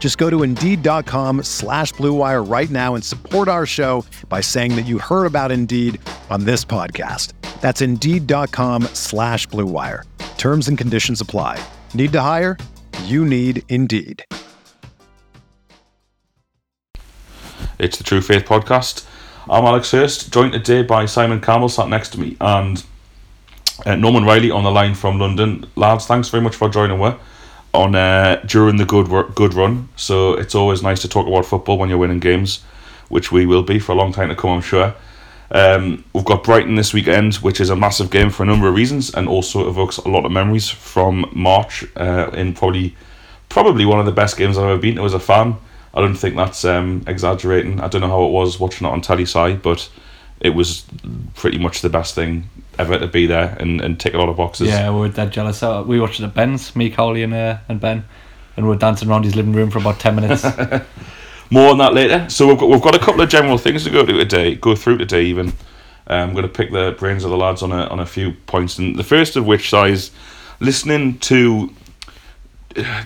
Just go to Indeed.com slash BlueWire right now and support our show by saying that you heard about Indeed on this podcast. That's Indeed.com slash BlueWire. Terms and conditions apply. Need to hire? You need Indeed. It's the True Faith Podcast. I'm Alex Hurst, joined today by Simon Campbell, sat next to me, and uh, Norman Riley on the line from London. Lads, thanks very much for joining us on uh, during the good good run. So it's always nice to talk about football when you're winning games, which we will be for a long time to come, I'm sure. Um, we've got Brighton this weekend, which is a massive game for a number of reasons, and also evokes a lot of memories from March uh, in probably probably one of the best games I've ever been to as a fan. I don't think that's um, exaggerating. I don't know how it was watching it on telly side, but it was pretty much the best thing ever to be there and, and tick a lot of boxes. Yeah, we were dead jealous. So we watched it at Ben's, me, Cowley, and uh, and Ben, and we were dancing around his living room for about ten minutes. More on that later. So we've got we've got a couple of general things to go to today, go through today even. Um, I'm going to pick the brains of the lads on a on a few points, and the first of which is listening to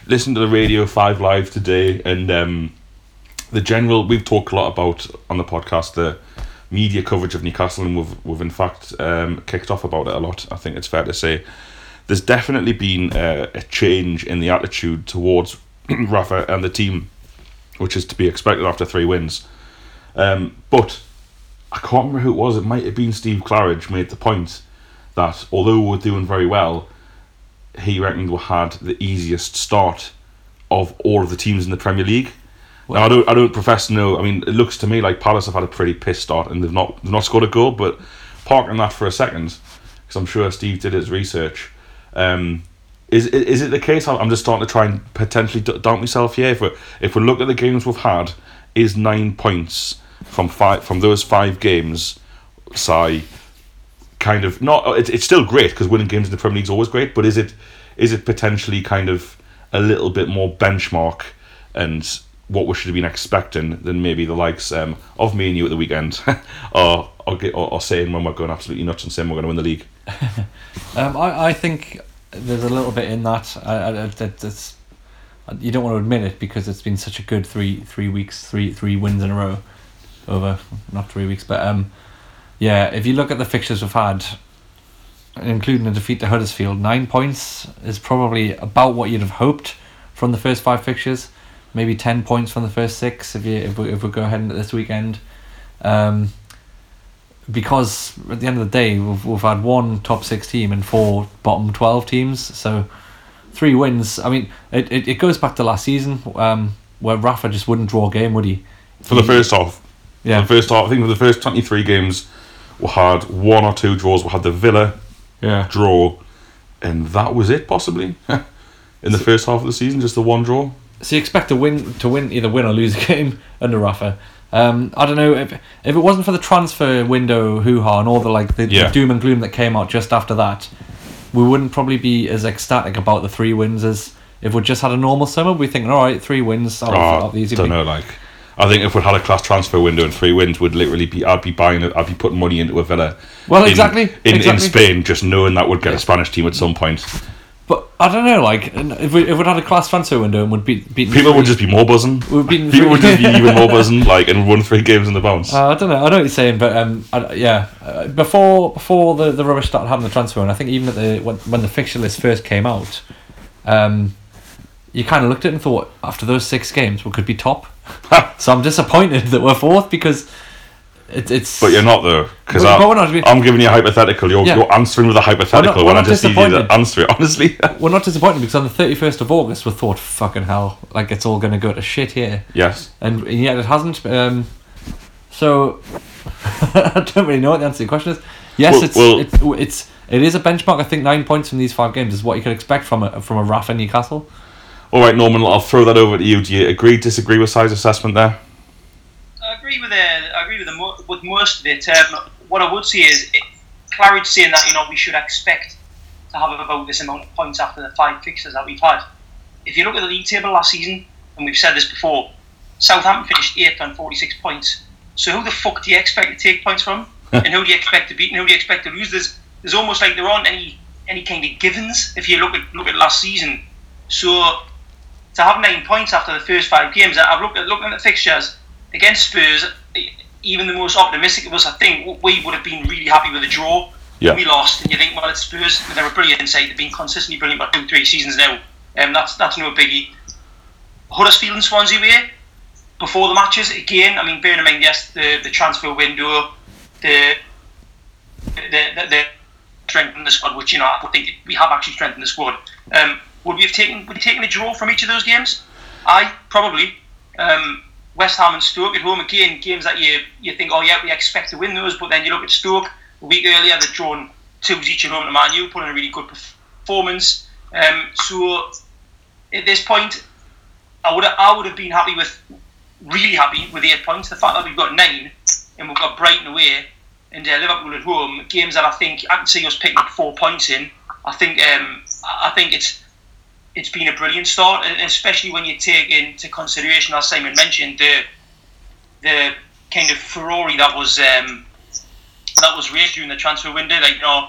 listen to the Radio Five Live today, and um, the general. We've talked a lot about on the podcast the media coverage of Newcastle, and we've we've in fact um, kicked off about it a lot. I think it's fair to say there's definitely been a, a change in the attitude towards Rafa and the team, which is to be expected after three wins. Um, but I can't remember who it was. It might have been Steve Claridge made the point that although we're doing very well, he reckoned we had the easiest start of all of the teams in the Premier League. Well, now I don't I don't profess to know. I mean, it looks to me like Palace have had a pretty piss start and they've not they've not scored a goal. But parking that for a second, because I'm sure Steve did his research. Um, is is it the case? I'm just starting to try and potentially doubt myself here. If we if we look at the games we've had, is nine points from five from those five games, say, kind of not. It, it's still great because winning games in the Premier League is always great. But is it is it potentially kind of a little bit more benchmark and what we should have been expecting than maybe the likes um, of me and you at the weekend are, are, saying when we're going absolutely nuts and saying we're going to win the league. um, I, I think there's a little bit in that. I, I, it's, you don't want to admit it because it's been such a good three three weeks, three three wins in a row over not three weeks, but um, yeah. If you look at the fixtures we've had, including the defeat to Huddersfield, nine points is probably about what you'd have hoped from the first five fixtures maybe 10 points from the first six if you if we, if we go ahead into this weekend. Um, because at the end of the day we've, we've had one top six team and four bottom 12 teams. So three wins I mean it, it, it goes back to last season um, where Rafa just wouldn't draw a game would he? For the first half. Yeah. for the first half I think for the first 23 games we had one or two draws. We had the Villa yeah. draw and that was it possibly. In the first half of the season just the one draw so you expect to win to win either win or lose a game under Rafa. Um, I don't know if if it wasn't for the transfer window hoo ha and all the like the, yeah. the, doom and gloom that came out just after that, we wouldn't probably be as ecstatic about the three wins as if we just had a normal summer. We'd think, all right, three wins. Oh, easy don't know, like. I think if we'd had a class transfer window and three wins, would literally be. I'd be buying it. I'd be putting money into a Villa. Well, exactly. In, exactly. in Spain, just knowing that would get yeah. a Spanish team at some point. But I don't know, like if we if we'd had a class transfer window and would beat beat people would just be more buzzing. We'd beaten people would just be even more buzzing, like and won three games in the bounce. Uh, I don't know. I know what you're saying, but um, I, yeah, uh, before before the, the rubbish started having the transfer, and I think even at the when, when the fixture list first came out, um, you kind of looked at it and thought after those six games we could be top. so I'm disappointed that we're fourth because it, it's. But you're not though, because But- but we're I'm giving you a hypothetical. You're, Yeah. you're answering with a hypothetical we're when I not just need you to answer it honestly. We're not disappointed because on the 31st of August we thought, fucking hell, like it's all going to go to shit here. yes. And, and yet it hasn't. Um, so I don't really know what the answer to your question is. Yes, Well- it's, well- it's it's it is a benchmark. I think nine points from these five games is what you could expect from a from a Rafa Newcastle. All right, Norman. I'll throw that over to you. Do you agree, disagree with size assessment there? Agree with the, I agree with the with most of it. Um, what I would say is, it, Claridge saying that you know we should expect to have about this amount of points after the five fixtures that we've had. If you look at the league table last season, and we've said this before, Southampton finished eighth on forty six points. So who the fuck do you expect to take points from? and who do you expect to beat? And who do you expect to lose? There's there's almost like there aren't any any kind of givens if you look at look at last season. So to have nine points after the first five games, I've looked at looking at the fixtures against Spurs. Even the most optimistic of us, I think, we would have been really happy with a draw. Yeah. We lost, and you think, well, it's Spurs. They're a brilliant side. They've been consistently brilliant for two, three seasons now. Um, that's that's no biggie. Huddersfield and Swansea away before the matches again. I mean, bearing in mind, yes, the the transfer window, the the the, the strengthen the squad, which you know I think we have actually strengthened the squad. Um, would we have taken would we taken a draw from each of those games? I probably. Um, West Ham and Stoke at home again, games that you you think, oh yeah, we expect to win those, but then you look at Stoke a week earlier, they'd drawn two each at home to Man U, put in a really good performance. Um, so at this point, I would I would have been happy with really happy with eight points. The fact that we've got nine and we've got Brighton away and uh, Liverpool at home, games that I think I can see us picking up four points in. I think um, I I think it's it's been a brilliant start, especially when you take into consideration, as Simon mentioned, the the kind of Ferrari that was um, that was raised during the transfer window. Like you know,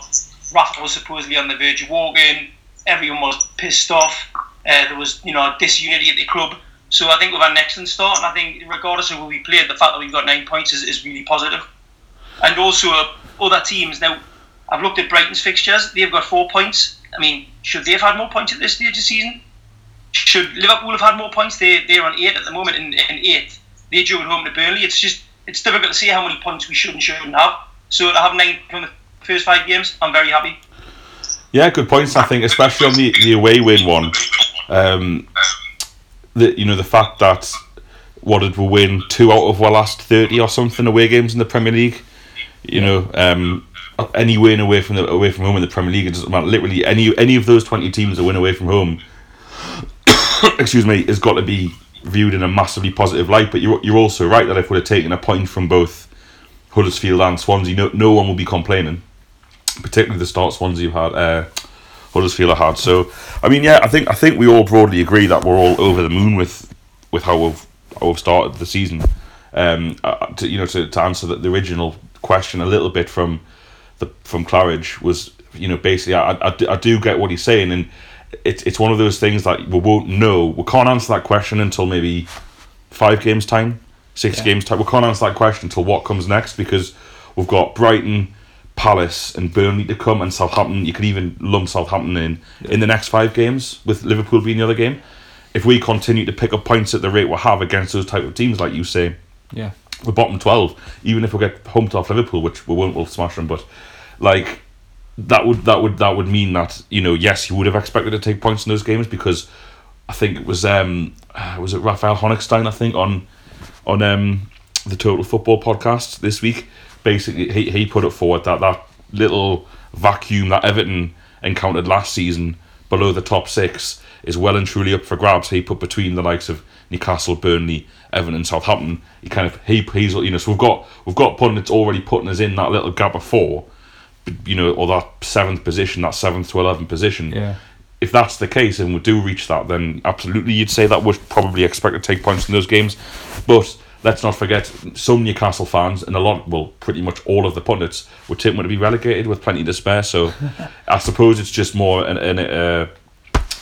Rafa was supposedly on the verge of walking. Everyone was pissed off. Uh, there was you know disunity at the club. So I think we've had an excellent start, and I think regardless of who we played, the fact that we've got nine points is, is really positive. And also uh, other teams now. I've looked at Brighton's fixtures. They've got four points. I mean, should they have had more points at this stage of the season? Should Liverpool have had more points? They they're on eight at the moment in, in eighth. They drew at home to Burnley. It's just it's difficult to see how many points we should and shouldn't have. So to have nine from the first five games, I'm very happy. Yeah, good points. I think, especially on the, the away win one, um, the you know the fact that what did we win two out of our last thirty or something away games in the Premier League. You know, um, any win away from the away from home in the Premier League, it doesn't matter. Literally, any any of those twenty teams that win away from home, excuse me, has got to be viewed in a massively positive light. But you're you're also right that if we'd have taken a point from both Huddersfield and Swansea, no no one will be complaining particularly the start Swansea have had, uh, Huddersfield have had. So, I mean, yeah, I think I think we all broadly agree that we're all over the moon with with how we've how we've started the season. Um, uh, to, you know, to, to answer the, the original question a little bit from the from Claridge was, you know, basically I, I, do- I do get what he's saying, and it's it's one of those things that we won't know. We can't answer that question until maybe five games time, six games time. We can't answer that question until what comes next because we've got Brighton, Palace, and Burnley to come, and Southampton. You could even lump Southampton in in the next five games, with Liverpool being the other game. If we continue to pick up points at the rate we have against those type of teams, like you say, Yeah. we're bottom twelve. Even if we get home off Liverpool, which we won't, we'll smash them. But like that would that would that would mean that you know yes, you would have expected to take points in those games because I think it was um uh, was it Raphael Honigstein I think on on um the Total Football podcast this week. Basically, he he put it forward that that little vacuum that Everton encountered last season below the top six is well and truly up for grabs. He put between the likes of Newcastle, Burnley, Everton, and Southampton. He kind of he he's you know so we've got we've got pundits already putting us in that little gap of four, you know, or that seventh position, that seventh to eleventh position Yeah. if that's the case and we do reach that, then absolutely you'd say that we'd probably expect to take points in those games. But let's not forget some Newcastle fans and a lot, well, pretty much all of the pundits would take them to be relegated with plenty to spare. So I suppose it's just more an an, uh,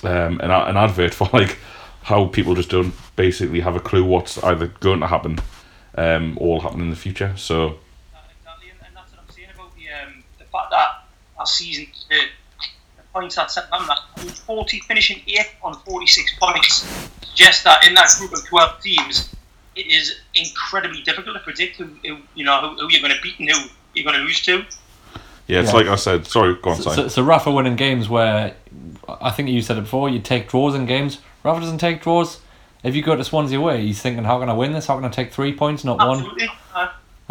um, an, an advert for like how people just don't basically have a clue what's either going to happen um, or will happen in the future. So Exactly, and, and that's what I'm saying about the um, the fact that season, the, the points that Southampton, I mean, 40 finishing eighth on 46 points, suggests that in that group of 12 teams, it is incredibly difficult to predict who, who you know who, who you're going to beat and who you're going to lose to. Yeah, it's Yeah. like I said. Sorry, go on. So, Sorry. so, so Rafa winning games where I think you said it before. You take draws in games. Rafa doesn't take draws. If you go to Swansea away, he's thinking, "How can I win this? How can I take three points, not one?" Absolutely. Uh,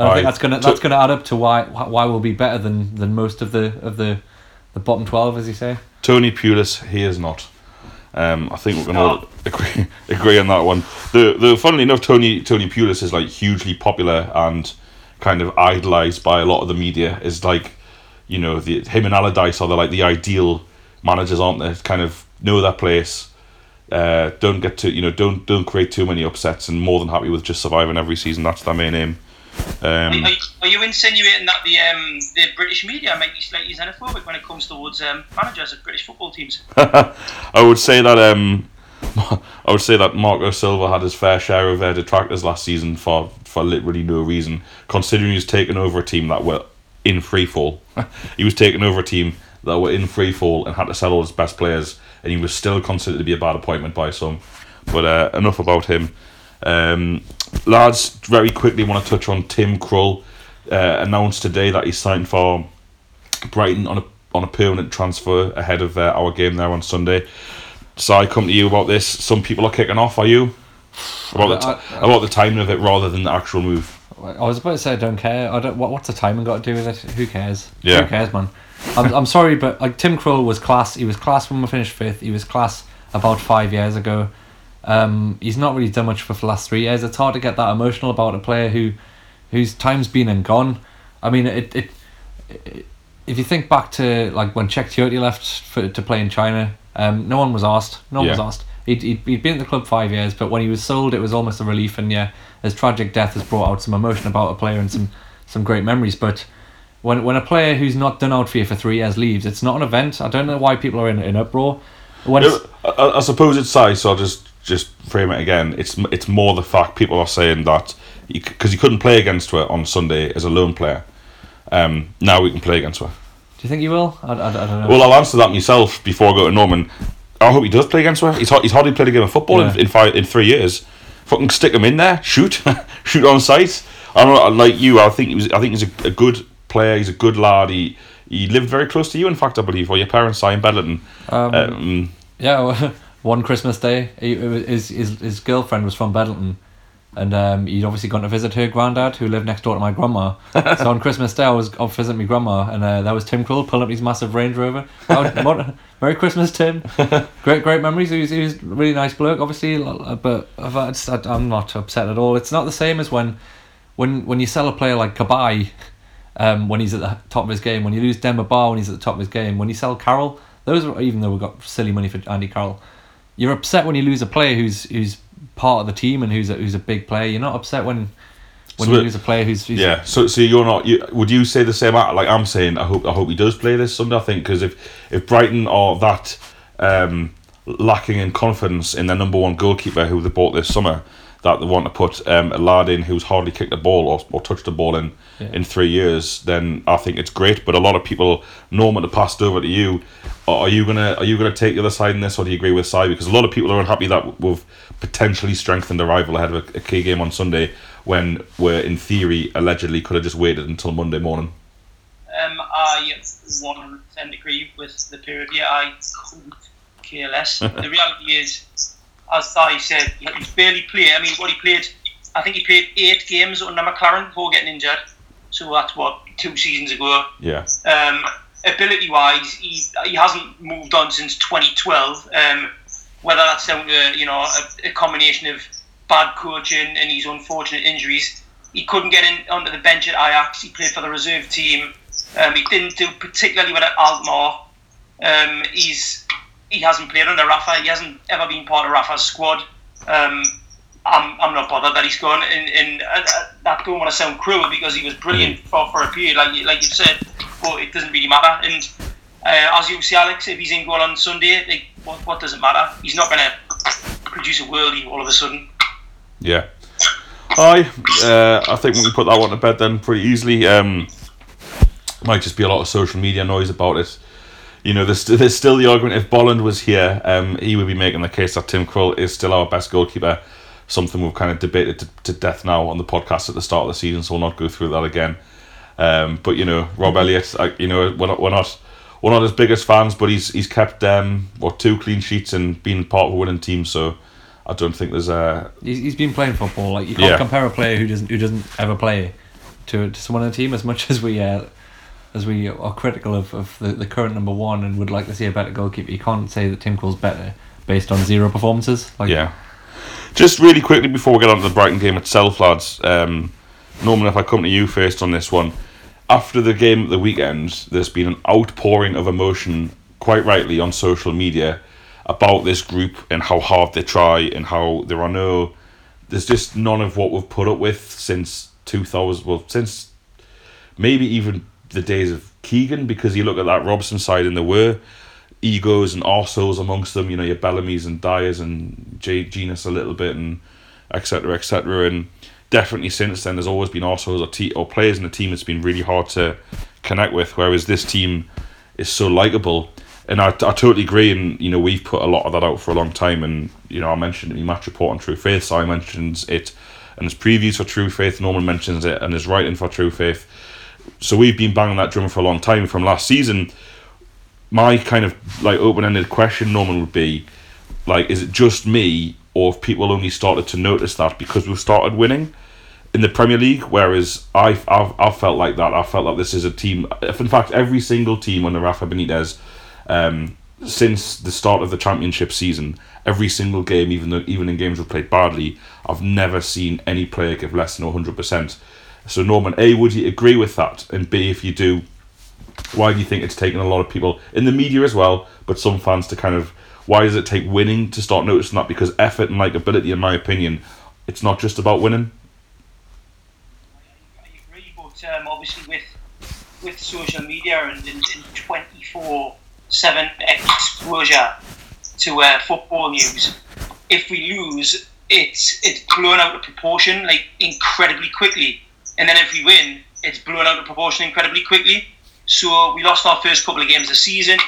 And I Aye. think that's gonna So- that's gonna add up to why why we'll be better than, than most of the of the the bottom twelve, as you say. Tony Pulis, he is not. Um, I think we can No. all agree, agree on that one. The the funnily enough, Tony Tony Pulis is like hugely popular and kind of idolized by a lot of the media. Is like, you know, the him and Allardyce are the like the ideal managers, aren't they? Kind of know their place. Uh, don't get to you know don't don't create too many upsets and more than happy with just surviving every season. That's their main aim. Are, Um, are you- are you insinuating that the um, the British media might be slightly xenophobic when it comes towards um, managers of British football teams? I would say that um, I would say that Marco Silva had his fair share of uh, detractors last season for for literally no reason. Considering he was taking over a team that were in free fall, he was taking over a team that were in free fall and had to sell all his best players, and he was still considered to be a bad appointment by some. But uh, enough about him. Um, lads, very quickly want to touch on Tim Krul. Uh, announced today that he signed for Brighton on a on a permanent transfer ahead of uh, our game there on Sunday. So I come to you about this. Some people are kicking off. Are you about the I- about the timing of it rather than the actual move? I was about to say I don't care. I don't. What, what's the timing got to do with it? Who cares? Yeah. Who cares, man? I'm, I'm sorry, but like Tim Krul was class. He was class when we finished fifth. He was class about five years ago. Um, he's not really done much for the last three years. It's hard to get that emotional about a player who, whose time's been and gone. I mean, it, it, it if you think back to like when Cheick left for, to play in China, um, no one was asked. No one was asked. He'd, he'd, he'd been at the club five years, but when he was sold, it was almost a relief. And yeah, his tragic death has brought out some emotion about a player and some, some great memories. But when when a player who's not done out for you for three years leaves, it's not an event. I don't know why people are in, in uproar. When I- I suppose it's size. So I'll just just frame it again. It's it's more the fact people are saying that because he couldn't play against her on Sunday as a lone player. Um, now we can play against her. do you think you will? I, I, I don't know. Well, I'll answer that myself before I go to Norman. I hope he does play against her. He's, he's hardly played a game of football Yeah. in, in five in three years. Fucking stick him in there, shoot, shoot on sight. I don't like you. I think he was. I think he's a, a good player. He's a good lad. He he lived very close to you. In fact, I believe, or your parents are in Bedlington. Um, Um, Yeah, well, one Christmas day, he, his, his his girlfriend was from Bedlington, and um, he'd obviously gone to visit her granddad, who lived next door to my grandma. so on Christmas Day, I was off visiting my grandma, and uh, that was Tim Krul pulling up his massive Range Rover. Was- Merry Christmas, Tim! Great, great memories. He was, he was a really nice bloke, obviously, uh, but I've- I I'm not upset at all. It's not the same as when, when when you sell a player like Cabaye, um, when he's at the top of his game, when you lose Demba Ba when he's at the top of his game, when you sell Carroll, those are, even though we got silly money for Andy Carroll, you're upset when you lose a player who's who's part of the team and who's a, who's a big player. You're not upset when when So you lose a player who's, who's yeah. So so you're not. You, would you say the same? Like I'm saying. I hope I hope he does play this Sunday. I think because if if Brighton are that um, lacking in confidence in their number one goalkeeper who they bought this summer, that they want to put um, a lad in who's hardly kicked a ball or, or touched a ball in Yeah. in three years, then I think it's great. But a lot of people, Norman, to pass it over to you. Are are you gonna are you gonna take the other side in this, or do you agree with Si? Because a lot of people are unhappy that we've potentially strengthened the rival ahead of a, a key game on Sunday, when we're in theory allegedly could have just waited until Monday morning. Um, I 100% agree with the peer review. I couldn't care less. the reality is, as I said, he- he's barely played. I mean, what he played, I think he played eight games under McClaren before getting injured. So that's what two seasons ago. Yeah, Um, ability wise, he, he hasn't moved on since 2012. Um, whether that's down to you know a, a combination of bad coaching and his unfortunate injuries, he couldn't get in onto the bench at Ajax. He played for the reserve team. Um, he didn't do particularly well at Alkmaar. Um, he's he hasn't played under Rafa. He hasn't ever been part of Rafa's squad. Um, I'm, I'm not bothered that he's gone, and, and uh, that don't want to sound cruel because he was brilliant for, for a period, like you, like you said, but it doesn't really matter. And uh, as you see, Alex, if he's in goal on Sunday, like, what, what does it matter? He's not going to produce a worldie all of a sudden. yeah. Aye, uh, I think we can put that one to bed then pretty easily. Um, might just be a lot of social media noise about it. You know, there's, there's still the argument if Bolland was here, um, he would be making the case that Tim Krul is still our best goalkeeper. something we've kind of debated to, to death now on the podcast at the start of the season, so we'll not go through that again. Um, but you know, Rob Elliott, I, you know, we're not, we're not we're not his biggest fans, but he's he's kept um what two clean sheets and been part of a winning team. So I don't think there's a He's, he's been playing football. Like you can't Yeah. compare a player who doesn't who doesn't ever play to, to someone on the team as much as we uh, as we are critical of, of the, the current number one and would like to see a better goalkeeper. You can't say that Tim Cole's better based on zero performances. Like Yeah. Just really quickly before we get on to the Brighton game itself, lads. Um, Norman, if I come to you first on this one, after the game at the weekend, there's been an outpouring of emotion, quite rightly, on social media about this group and how hard they try and how there are no. There's just none of what we've put up with since 2000. Well, since maybe even the days of Keegan, because you look at that Robson side and there were egos and arseholes amongst them. You know, your Bellamy's and Dyers and J- Genus a little bit and etc. etc. And definitely since then, there's always been arseholes or, or players in the team that's been really hard to connect with. Whereas this team is so likable. And I, I totally agree. And, you know, we've put a lot of that out for a long time. And, you know, I mentioned in match report on True Faith. So I mentions it and his previews for True Faith. Norman mentions it and his writing for True Faith. So we've been banging that drum for a long time from last season. My kind of like open-ended question norman would be like is it just me or have people only started to notice that because we've started winning in the premier league? Whereas i've i've, I've felt like that. I felt like this is a team if in fact every single team under rafa benitez um, since the start of the championship season every single game even though even in games we've played badly i've never seen any player give less than 100% so norman a would you agree with that and b if you do why do you think it's taken a lot of people in the media as well, but some fans to kind of why does it take winning to start noticing that? Because effort and likability, in my opinion, it's not just about winning. I agree, but um, obviously with with social media and, and 24 7 exposure to uh, football news, if we lose, it's it's blown out of proportion like incredibly quickly, and then if we win, it's blown out of proportion incredibly quickly. So we lost our first couple of games of the season.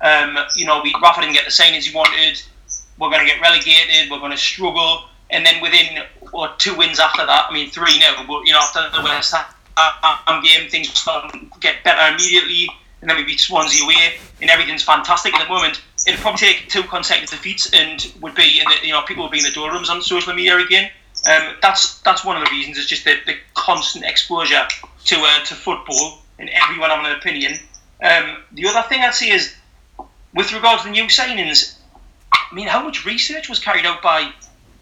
Um, you know, we Rafa didn't get the signings he wanted. We're going to get relegated. We're going to struggle, and then within or two wins after that, I mean three now, but you know after the West Ham game, things start to get better immediately, and then we beat Swansea away, and everything's fantastic at the moment. It'll probably take two consecutive defeats, and would be the you know people would be in the doldrums on social media again. Um, that's that's one of the reasons. It's just the, the constant exposure to uh, to football and everyone having an opinion. Um, the other thing I'd say is, with regards to the new signings, I mean, how much research was carried out by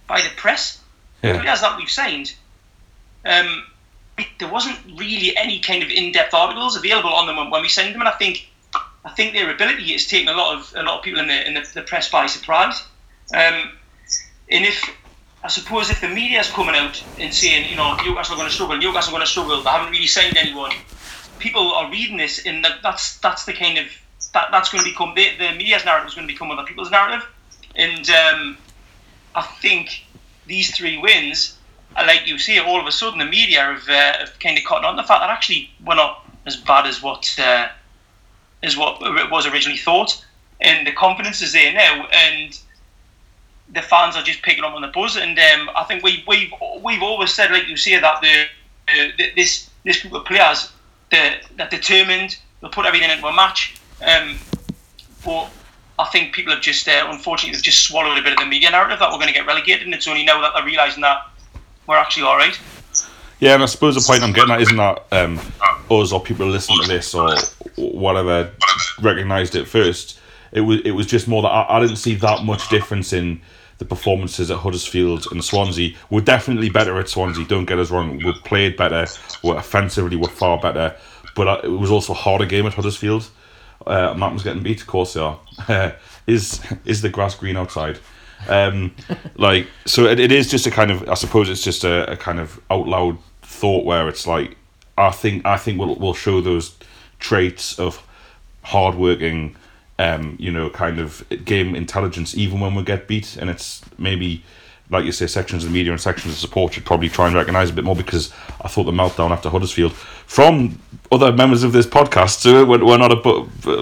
by the press? Yeah. Players that we've signed, um, it- there wasn't really any kind of in-depth articles available on them when- when we signed them, and I think I think their ability has taken a lot of a lot of people in the in the, the press by surprise. Um, and if I suppose if the media's coming out and saying, you know, Newcastle are going to struggle, Newcastle are going to struggle, they haven't really signed anyone. People are reading this, and that, that's that's the kind of that, that's going to become the, the media's narrative is going to become other people's narrative, and um, I think these three wins, uh, like you say, all of a sudden the media have, uh, have kind of caught on the fact that actually we're not as bad as what uh, as what was originally thought, and the confidence is there now, and the fans are just picking up on the buzz. And um, I think we we've we've always said, like you say, that the, uh, this this group of players that that determined, they'll put everything into a match. Um, but I think people have just, uh, unfortunately, they've just swallowed a bit of the media narrative that we're going to get relegated, and it's only now that they're realising that we're actually all right. Yeah, and I suppose the point I'm getting at isn't that um, us or people listening to this or whatever recognised it first. It was it was just more that I, I didn't see that much difference in the performances at Huddersfield and Swansea. We're definitely better at Swansea. Don't get us wrong. We played better. We're offensively we're far better. But uh, it was also a harder game at Huddersfield. Uh, Mountains getting beat, of course they are. is is the grass green outside? Um, like so, it, it is just a kind of. I suppose it's just a, a kind of out loud thought where it's like, I think I think we'll we'll show those traits of hardworking, um, you know, kind of game intelligence even when we get beat, and it's maybe. Like you say, sections of the media and sections of support should probably try and recognise a bit more because I thought the meltdown after Huddersfield from other members of this podcast, so we're, we're not a,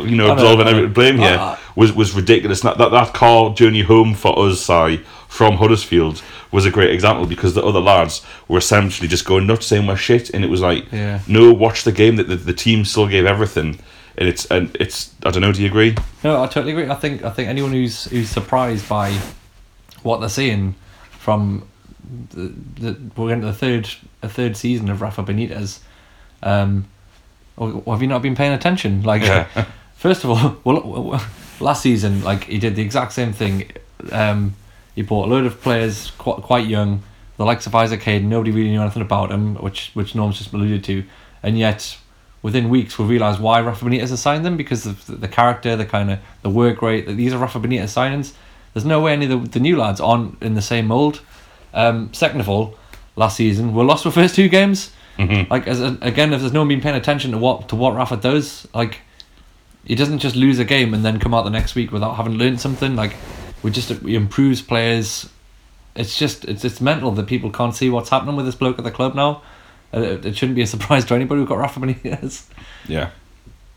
you know absolving any blame here, Uh, was was ridiculous. That, that that car journey home for us, Si, from Huddersfield was a great example because the other lads were essentially just going nuts saying we're shit, and it was like, Yeah. no, watch the game that the, the team still gave everything, and it's and it's I don't know, do you agree? No, I totally agree. I think I think anyone who's who's surprised by what they're seeing from the, the we're into the third a third season of Rafa Benitez, um, or, or have you not been paying attention? Like, Yeah. first of all, well, last season, like he did the exact same thing. Um, he bought a load of players quite quite young, the likes of Isaac Hayden. Nobody really knew anything about him, which which Norm's just alluded to, and yet within weeks we realised why Rafa Benitez has signed them because of the, the character, the kind of the work rate. That these are Rafa Benitez signings. There's no way any of the, the new lads aren't in the same mould. Um, second of all, last season we lost the first two games. Like as a, again, if there's no one been paying attention to what to what Rafa does, like he doesn't just lose a game and then come out the next week without having learned something. Like we just he improves players. It's just it's it's mental that people can't see what's happening with this bloke at the club now. Uh, It, shouldn't be a surprise to anybody who got Rafa years. Yeah,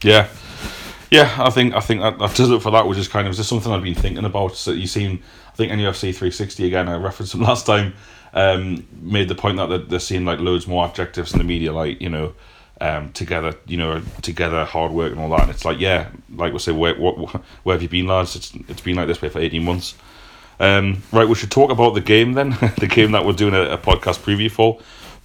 yeah, yeah. I think I think that, that does it for that. Which is kind of just something I've been thinking about. So you seen, I think NFC 360 again. I referenced them last time. Um, made the point that they're, they're seeing like loads more adjectives in the media, like you know, um, together, you know, together, hard work and all that. And it's like, yeah, like we say, where, what, where have you been, lads? It's it's been like this way for 18 months. Um, right, we should talk about the game then. the game that we're doing a, a podcast preview for.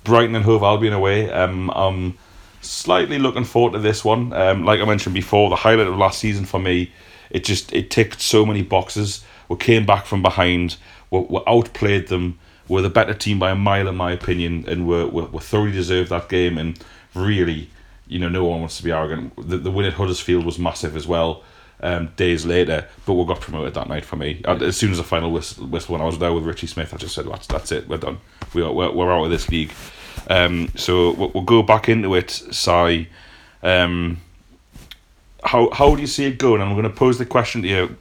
Brighton and Hove Albion away. Um, I'm slightly looking forward to this one. Um, like I mentioned before, the highlight of last season for me, it just it ticked so many boxes. We came back from behind. We, we outplayed them. We're the better team by a mile, in my opinion, and we're, we thoroughly deserved that game. And really, you know, no one wants to be arrogant. The, the win at Huddersfield was massive as well. Um, days later, but we got promoted that night for me. And As soon as the final whistle, whistle when I was there with Richie Smith, I just said, "That's that's it. We're done. We are, we're, we're out of this league." Um, so we'll, we'll go back into it. Si, um, how how do you see it going? And I'm going to pose the question to you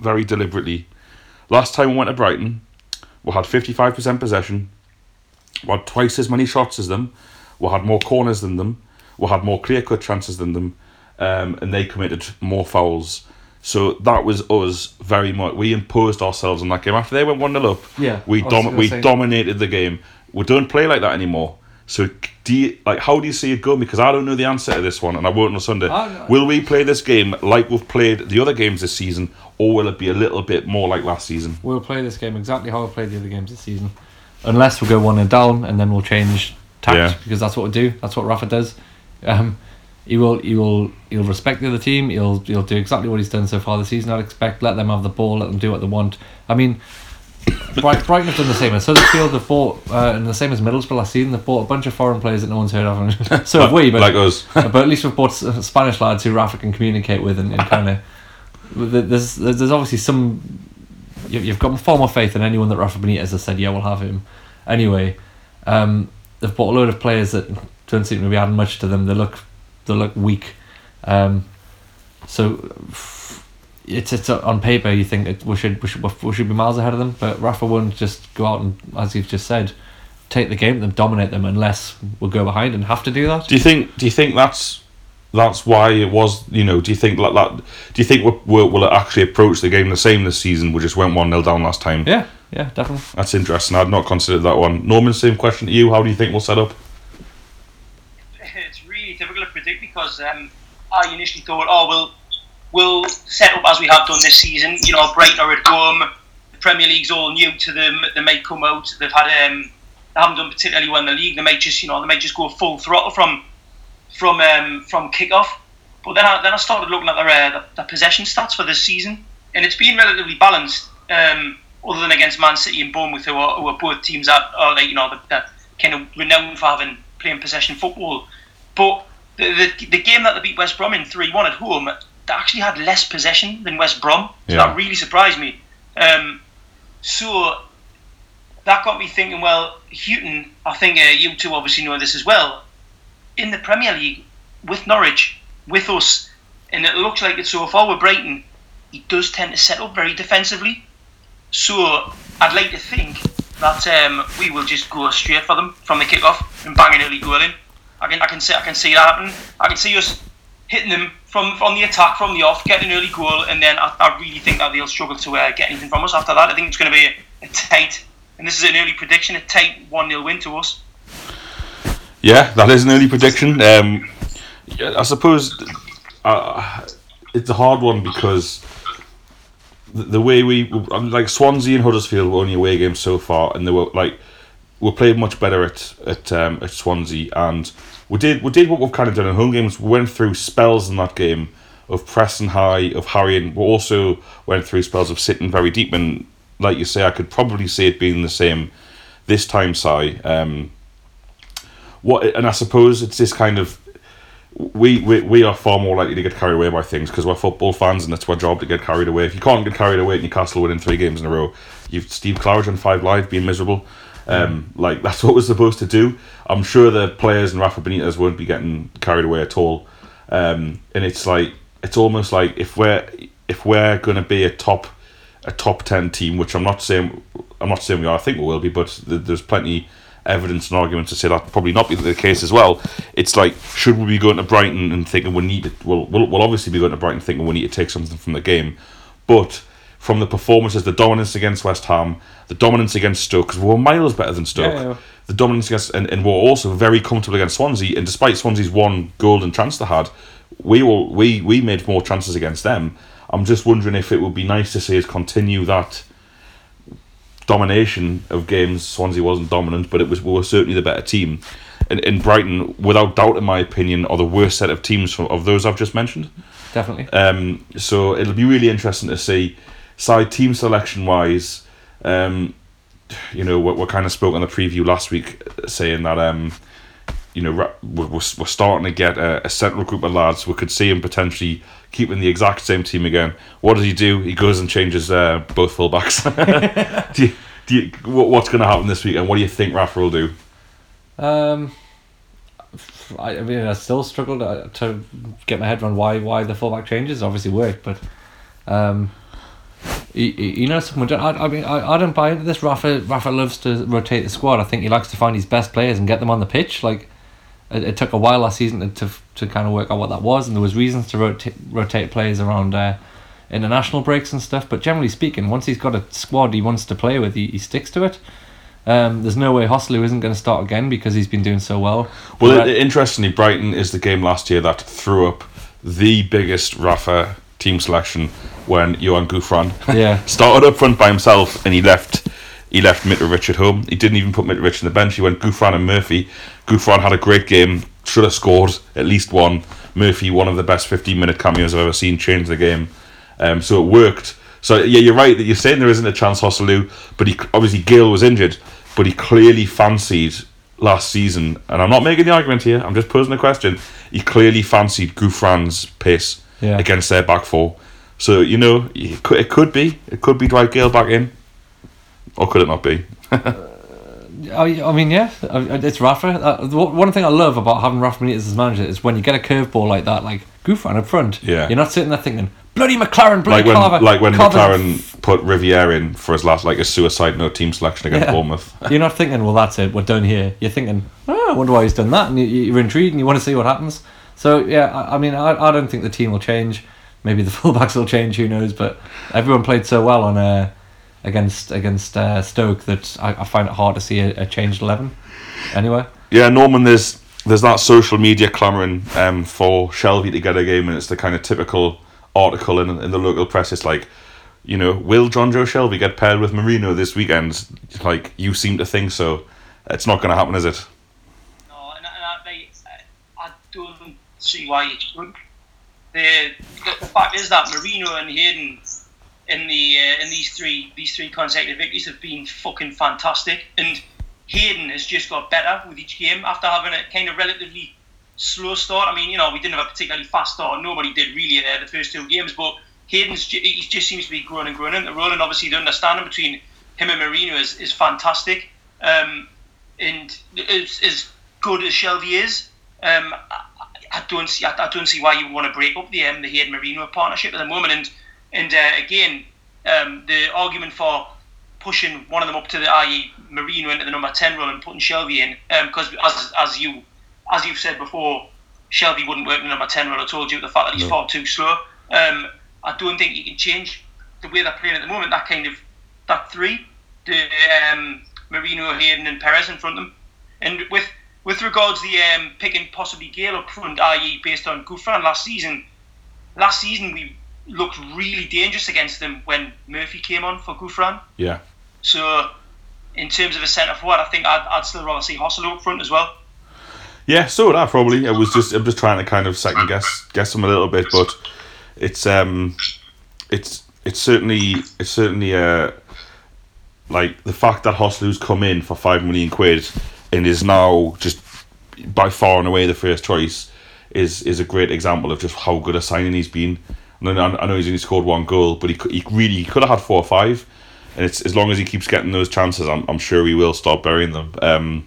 very deliberately. Last time we went to Brighton, we had 55% possession. We had twice as many shots as them. We had more corners than them. We had more clear cut chances than them. Um, and they committed more fouls. So that was us very much. We imposed ourselves on that game. After they went 1 0 up, Yeah, we, dom- we say. dominated the game. We don't play like that anymore. So do you, like how do you see it going? Because I don't know the answer to this one, and I won't on Sunday. I- will we play this game like we've played the other games this season, or will it be a little bit more like last season? We'll play this game exactly how we played the other games this season, unless we go one and down, and then we'll change tact Yeah. because that's what we do. That's what Rafa does. Um, he will, he will, he'll respect the other team. He'll, he'll do exactly what he's done so far this season. I'd expect. Let them have the ball. Let them do what they want. I mean, Bright, Brighton have done the same. So Huddersfield have bought, uh, and the same as Middlesbrough last season. They've bought a bunch of foreign players that no one's heard of. And so have we, but like us. but at least we've bought Spanish lads who Rafa can communicate with and, and kind of. There's there's obviously some. you- You've got far more faith than anyone that Rafa Benitez has said, yeah, we'll have him. Anyway, um, they've bought a load of players that don't seem to be adding much to them. They look they look weak. Um, so it's it's on paper you think it, we should we should we should be miles ahead of them, but Rafa won't just go out and as you've just said, take the game, them dominate them unless we go behind and have to do that. Do you think? Do you think that's that's why it was? You know, do you think like that? Do you think we'll, we'll, actually approach the game the same this season? We just went one 0 down last time. Yeah, yeah, definitely. That's interesting. I'd not considered that one. Norman, same question to you. How do you think we'll set up? it's really difficult to predict because um, I initially thought, oh, we'll we'll set up as we have done this season. You know, Brighton are at home. The Premier League's all new to them. They may come out. They've had um, they haven't done particularly well in the league. They might just you know they might just go full throttle from from um, from kickoff. But then I, then I started looking at their, uh, possession stats for this season, and it's been relatively balanced. Um, other than against Man City and Bournemouth, who are, who are both teams that are you know they're kind of renowned for having playing possession football. But the, the, the game that they beat West Brom in 3 1 at home, they actually had less possession than West Brom. So Yeah. that really surprised me. Um, so that got me thinking, well, Hughton, I think uh, you two obviously know this as well, in the Premier League with Norwich, with us, and it looks like it's so far with Brighton, he does tend to set up very defensively. So I'd like to think that um, we will just go straight for them from the kick-off and bang an early goal in. I can I can see I can see that happen. I can see us hitting them from from the attack, from the off, getting an early goal, and then I, I really think that they'll struggle to uh, get anything from us after that. I think it's going to be a tight, and this is an early prediction, a tight 1 0 win to us. Yeah, that is an early prediction. Um, yeah, I suppose uh, it's a hard one because the, the way we like Swansea and Huddersfield were only away games so far, and they were like we played much better at at um, at Swansea, and we did we did what we've kind of done in home games. We went through spells in that game of pressing high, of harrying. We also went through spells of sitting very deep, and like you say, I could probably see it being the same this time, Si. Um, what and I suppose it's this kind of we, we we are far more likely to get carried away by things because we're football fans and it's our job to get carried away. If you can't get carried away at Newcastle winning three games in a row, you've Steve Claridge on Five Live being miserable. Um, like that's what we're supposed to do. I'm sure the players and Rafa Benitez won't be getting carried away at all. Um, and it's like it's almost like if we're if we're going to be a top a top ten team, which I'm not saying I'm not saying we are. I think we will be, but th- there's plenty evidence and arguments to say that probably not be the case as well. It's like should we be going to Brighton and thinking we need to? Well, we'll, we'll obviously be going to Brighton thinking we need to take something from the game, but from the performances, the dominance against West Ham, the dominance against Stoke, because we were miles better than Stoke. Yeah, yeah. The dominance against, and, and we're also very comfortable against Swansea. And despite Swansea's one golden chance they had, we will we we made more chances against them. I'm just wondering if it would be nice to see us continue that domination of games. Swansea wasn't dominant, but it was we were certainly the better team. And, and Brighton, without doubt, in my opinion, are the worst set of teams from, of those I've just mentioned. Definitely. Um, so it'll be really interesting to see side team selection wise. Um, you know, we, we kind of spoke on the preview last week, uh, saying that um, you know we're, we're we're starting to get a, a central group of lads. We could see him potentially keeping the exact same team again. What does he do? He goes and changes uh, both fullbacks. do you, do you, what, what's going to happen this week, and what do you think Rafa will do? Um, I, mean, I still struggle to, to get my head around why why the fullback changes. Obviously worked, but um, you, you know something. I, I mean, I, I don't buy into this. Rafa Rafa loves to rotate the squad. I think he likes to find his best players and get them on the pitch. Like it, it took a while last season to, to to kind of work out what that was, and there was reasons to rotate rotate players around. Uh, international breaks and stuff, but generally speaking, once he's got a squad he wants to play with, he, he sticks to it. Um, there's no way Joselu isn't going to start again because he's been doing so well. Well, But- interestingly, Brighton is the game last year that threw up the biggest Rafa team selection when Yoan Gouffran Yeah. started up front by himself and he left he left Mitrovic at home. He didn't even put Mitrovic on the bench. He went Gouffran and Murphy. Gouffran had a great game, should have scored at least one. Murphy, one of the best 15 minute cameos I've ever seen, changed the game. Um, so it worked. So yeah, you're right that you're saying there isn't a chance Joselu, but he obviously Gayle was injured, but he clearly fancied last season, and I'm not making the argument here. I'm just posing a question. He clearly fancied Gouffran's pace Yeah. against their back four. So you know, it could, it could be, it could be Dwight Gayle back in, or could it not be? I, I mean, yeah, it's Rafa. Uh, one thing I love about having Rafa Benitez as manager is when you get a curveball like that, like Gouffran up front. Yeah. You're not sitting there thinking, bloody McClaren, bloody like when, Carver. like when Carver's a McClaren put Riviere in for his last like a suicide note team selection against Yeah. Bournemouth. You're not thinking, well, that's it, we're done here. You're thinking, oh, I wonder why he's done that, and you're intrigued and you want to see what happens. So yeah, I, I mean, I, I don't think the team will change. Maybe the fullbacks will change, who knows? But everyone played so well on uh, against against uh, Stoke that I, I find it hard to see a, a changed eleven. Anyway, Yeah, Norman, there's there's that social media clamouring um, for Shelvey to get a game, and it's the kind of typical article in, in the local press. It's like, you know, will Jonjo Shelvey get paired with Merino this weekend? Like, you seem to think so. It's not going to happen, is it? No, and, and I, they, I don't see why it should. The, the fact is that Merino and Hayden in the uh, in these three these three consecutive victories have been fucking fantastic, and Hayden has just got better with each game after having a kind of relatively slow start. I mean, you know, we didn't have a particularly fast start. Nobody did really uh, the first two games, but Hayden's he just seems to be growing and growing into the role, and obviously the understanding between him and Merino is, is fantastic. Um, and as, as good as Shelvey is, um, I, don't see I, I don't see why you want to break up the um, the Hayden Merino partnership at the moment. And and uh, again, um, the argument for pushing one of them up to the i.e. Merino into the number ten role and putting Shelvey in, because as as you as you've said before, Shelvey wouldn't work in the number ten role. I told you the fact that he's No. far too slow. Um, I don't think you can change the way they're playing at the moment. That kind of that three the um, Merino, Hayden, and Perez in front of them. And with with regards to the um, picking possibly Gayle up front, i.e., based on Gouffran last season, last season we looked really dangerous against them when Murphy came on for Gouffran. Yeah. So, in terms of a centre forward, I think I'd, I'd still rather see Joselu up front as well. Yeah, so would I probably. I was just I'm just trying to kind of second guess guess them a little bit, but it's um it's it's certainly it's certainly uh like the fact that Joselu's come in for five million quid and is now just by far and away the first choice is is a great example of just how good a signing he's been. And I know he's only scored one goal, but he he really he could have had four or five. And it's as long as he keeps getting those chances, I'm I'm sure he will start burying them. Um,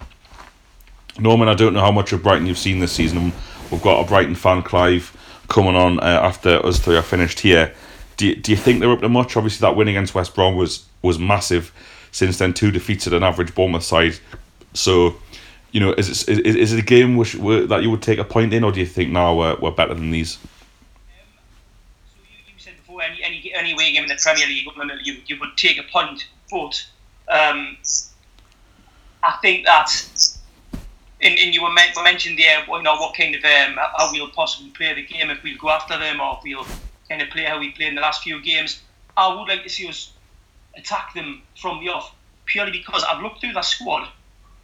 Norman, I don't know how much of Brighton you've seen this season. We've got a Brighton fan, Clive, coming on uh, after us three are finished here. Do you, do you think they're up to much? Obviously, that win against West Brom was was massive. Since then, two defeats at an average Bournemouth side. So, you know, is it, is, is it a game which, that you would take a point in, or do you think now we're, we're better than these? Before, any, any any away game in the Premier League, you, you would take a point, but um, I think that, and, and you were men- mentioned there, you know, what kind of um, how we'll possibly play the game if we'll go after them or if we'll kind of play how we played in the last few games. I would like to see us attack them from the off, purely because I've looked through that squad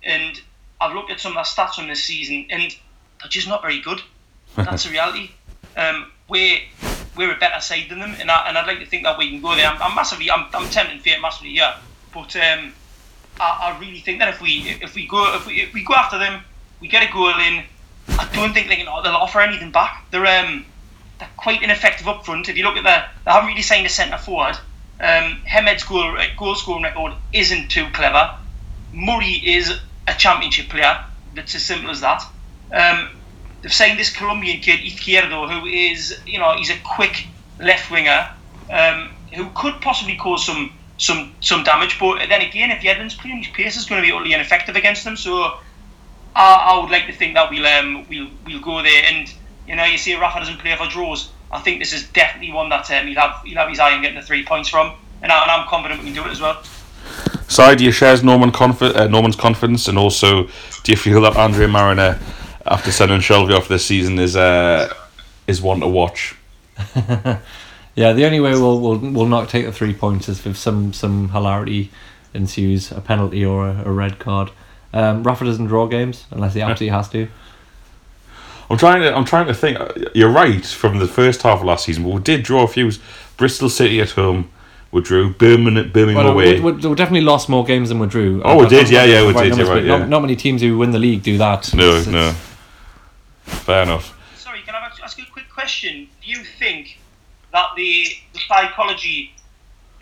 and I've looked at some of the stats from this season and they're just not very good. That's a reality. Um, we're we're a better side than them, and, I, and I'd like to think that we can go there. I'm, I'm massively, I'm, I'm tempting fate massively here, but um, I, I really think that if we if we go if we, if we go after them, we get a goal in. I don't think they can, they'll offer anything back. They're um, they're quite ineffective up front. If you look at the, they haven't really signed a centre forward. Um, Hemed's goal goal scoring record isn't too clever. Murray is a championship player. It's as simple as that. Um, they've signed this Colombian kid Izquierdo, who is you know he's a quick left winger um, who could possibly cause some some some damage. But then again, if Yedlin's playing, his pace is going to be utterly ineffective against them. So I, I would like to think that we'll um, we'll we'll go there. And you know, you see Rafa doesn't play for draws. I think this is definitely one that um, he'll have he'll have his eye on getting the three points from, and, I, and I'm confident we can do it as well. Side, do you share Norman confi- uh, Norman's confidence, and also do you feel that Andre Marriner, after sending Shelvey off this season, is uh, is one to watch? Yeah, the only way we'll we'll, we'll not take the three points is if some some hilarity ensues, a penalty or a, a red card. Um, Rafa doesn't draw games unless he absolutely has to. I'm trying to. I'm trying to think. You're right. From the first half of last season, we did draw a few. Bristol City at home, we drew. Birmingham, Birmingham Well, away. we, we, we definitely lost more games than we drew. Oh, we did, yeah, yeah, we right did, numbers, you're right, but not, yeah. not many teams who win the league do that. no, It's- no. Fair enough. Sorry, can I ask- ask you a quick question? Do you think that the the psychology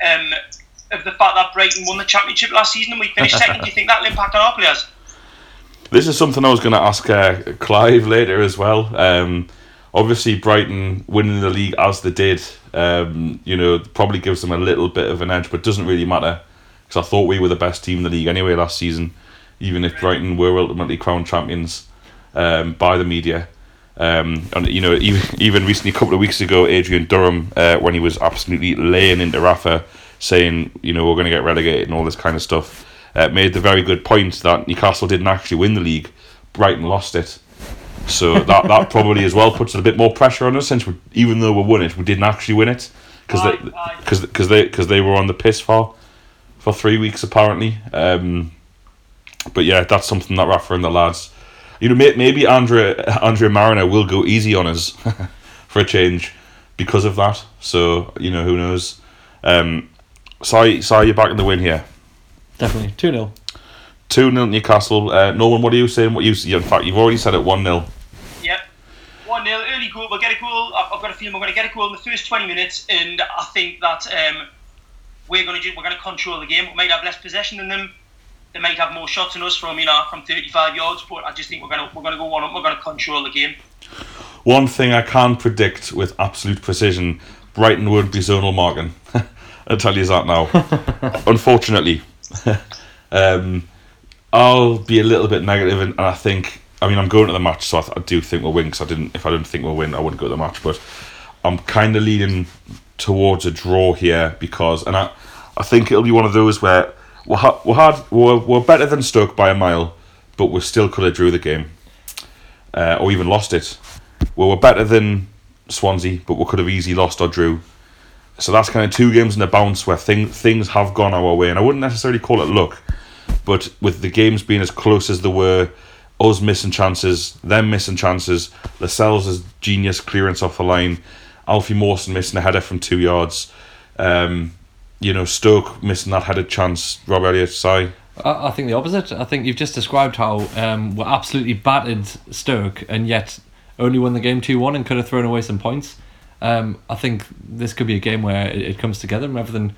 um, of the fact that Brighton won the championship last season and we finished second, do you think that'll impact on our players? This is something I was going to ask uh, Clive later as well. Um, obviously, Brighton winning the league as they did, um, you know, probably gives them a little bit of an edge, but doesn't really matter because I thought we were the best team in the league anyway last season, even if Brighton were ultimately crowned champions um, by the media. Um, and you know, even, even recently, a couple of weeks ago, Adrian Durham, uh, when he was absolutely laying into Rafa, saying, you know, we're going to get relegated and all this kind of stuff, uh, made the very good point that Newcastle didn't actually win the league, Brighton lost it. So that that probably as well puts a bit more pressure on us, since we, even though we won it, we didn't actually win it because they because because they because they were on the piss for for three weeks apparently. Um, but yeah, that's something that Rafa and the lads, you know, may, maybe Andre Andre Marriner will go easy on us for a change because of that. So you know, who knows? Um, Si, Si, you're back in the win here. Definitely. 2 0. 2 0 Newcastle. Uh, Norman, what are you saying? What you In fact, you've already said it 1 0. Yep. 1 0, early goal. We'll get a goal. I've, I've got a feeling we're going to get a goal in the first 20 minutes, and I think that um, we're going to we're going to control the game. We might have less possession than them. They might have more shots than us from you know from 35 yards, but I just think we're going to we're going to go one up. We're going to control the game. One thing I can predict with absolute precision Brighton won't be zonal marking. I'll tell you that now. Unfortunately. um, I'll be a little bit negative, and, and I think. I mean, I'm going to the match, so I, th- I do think we'll win. Because I didn't, if I didn't think we'll win, I wouldn't go to the match. But I'm kind of leaning towards a draw here because, and I, I think it'll be one of those where we're, ha- hard. We're, we're better than Stoke by a mile, but we still could have drew the game, uh, or even lost it. We were better than Swansea, but we could have easily lost or drew. So that's kind of two games in a bounce where thing, things have gone our way, and I wouldn't necessarily call it luck, but with the games being as close as they were, us missing chances, them missing chances, Lascelles' genius clearance off the line, Alfie Mawson missing a header from two yards, um, you know, Stoke missing that headed chance, Rob Elliott, Si. I, think the opposite. I think you've just described how um, we're absolutely battered Stoke and yet only won the game 2 1 and could have thrown away some points. Um, I think this could be a game where it, it comes together and everything.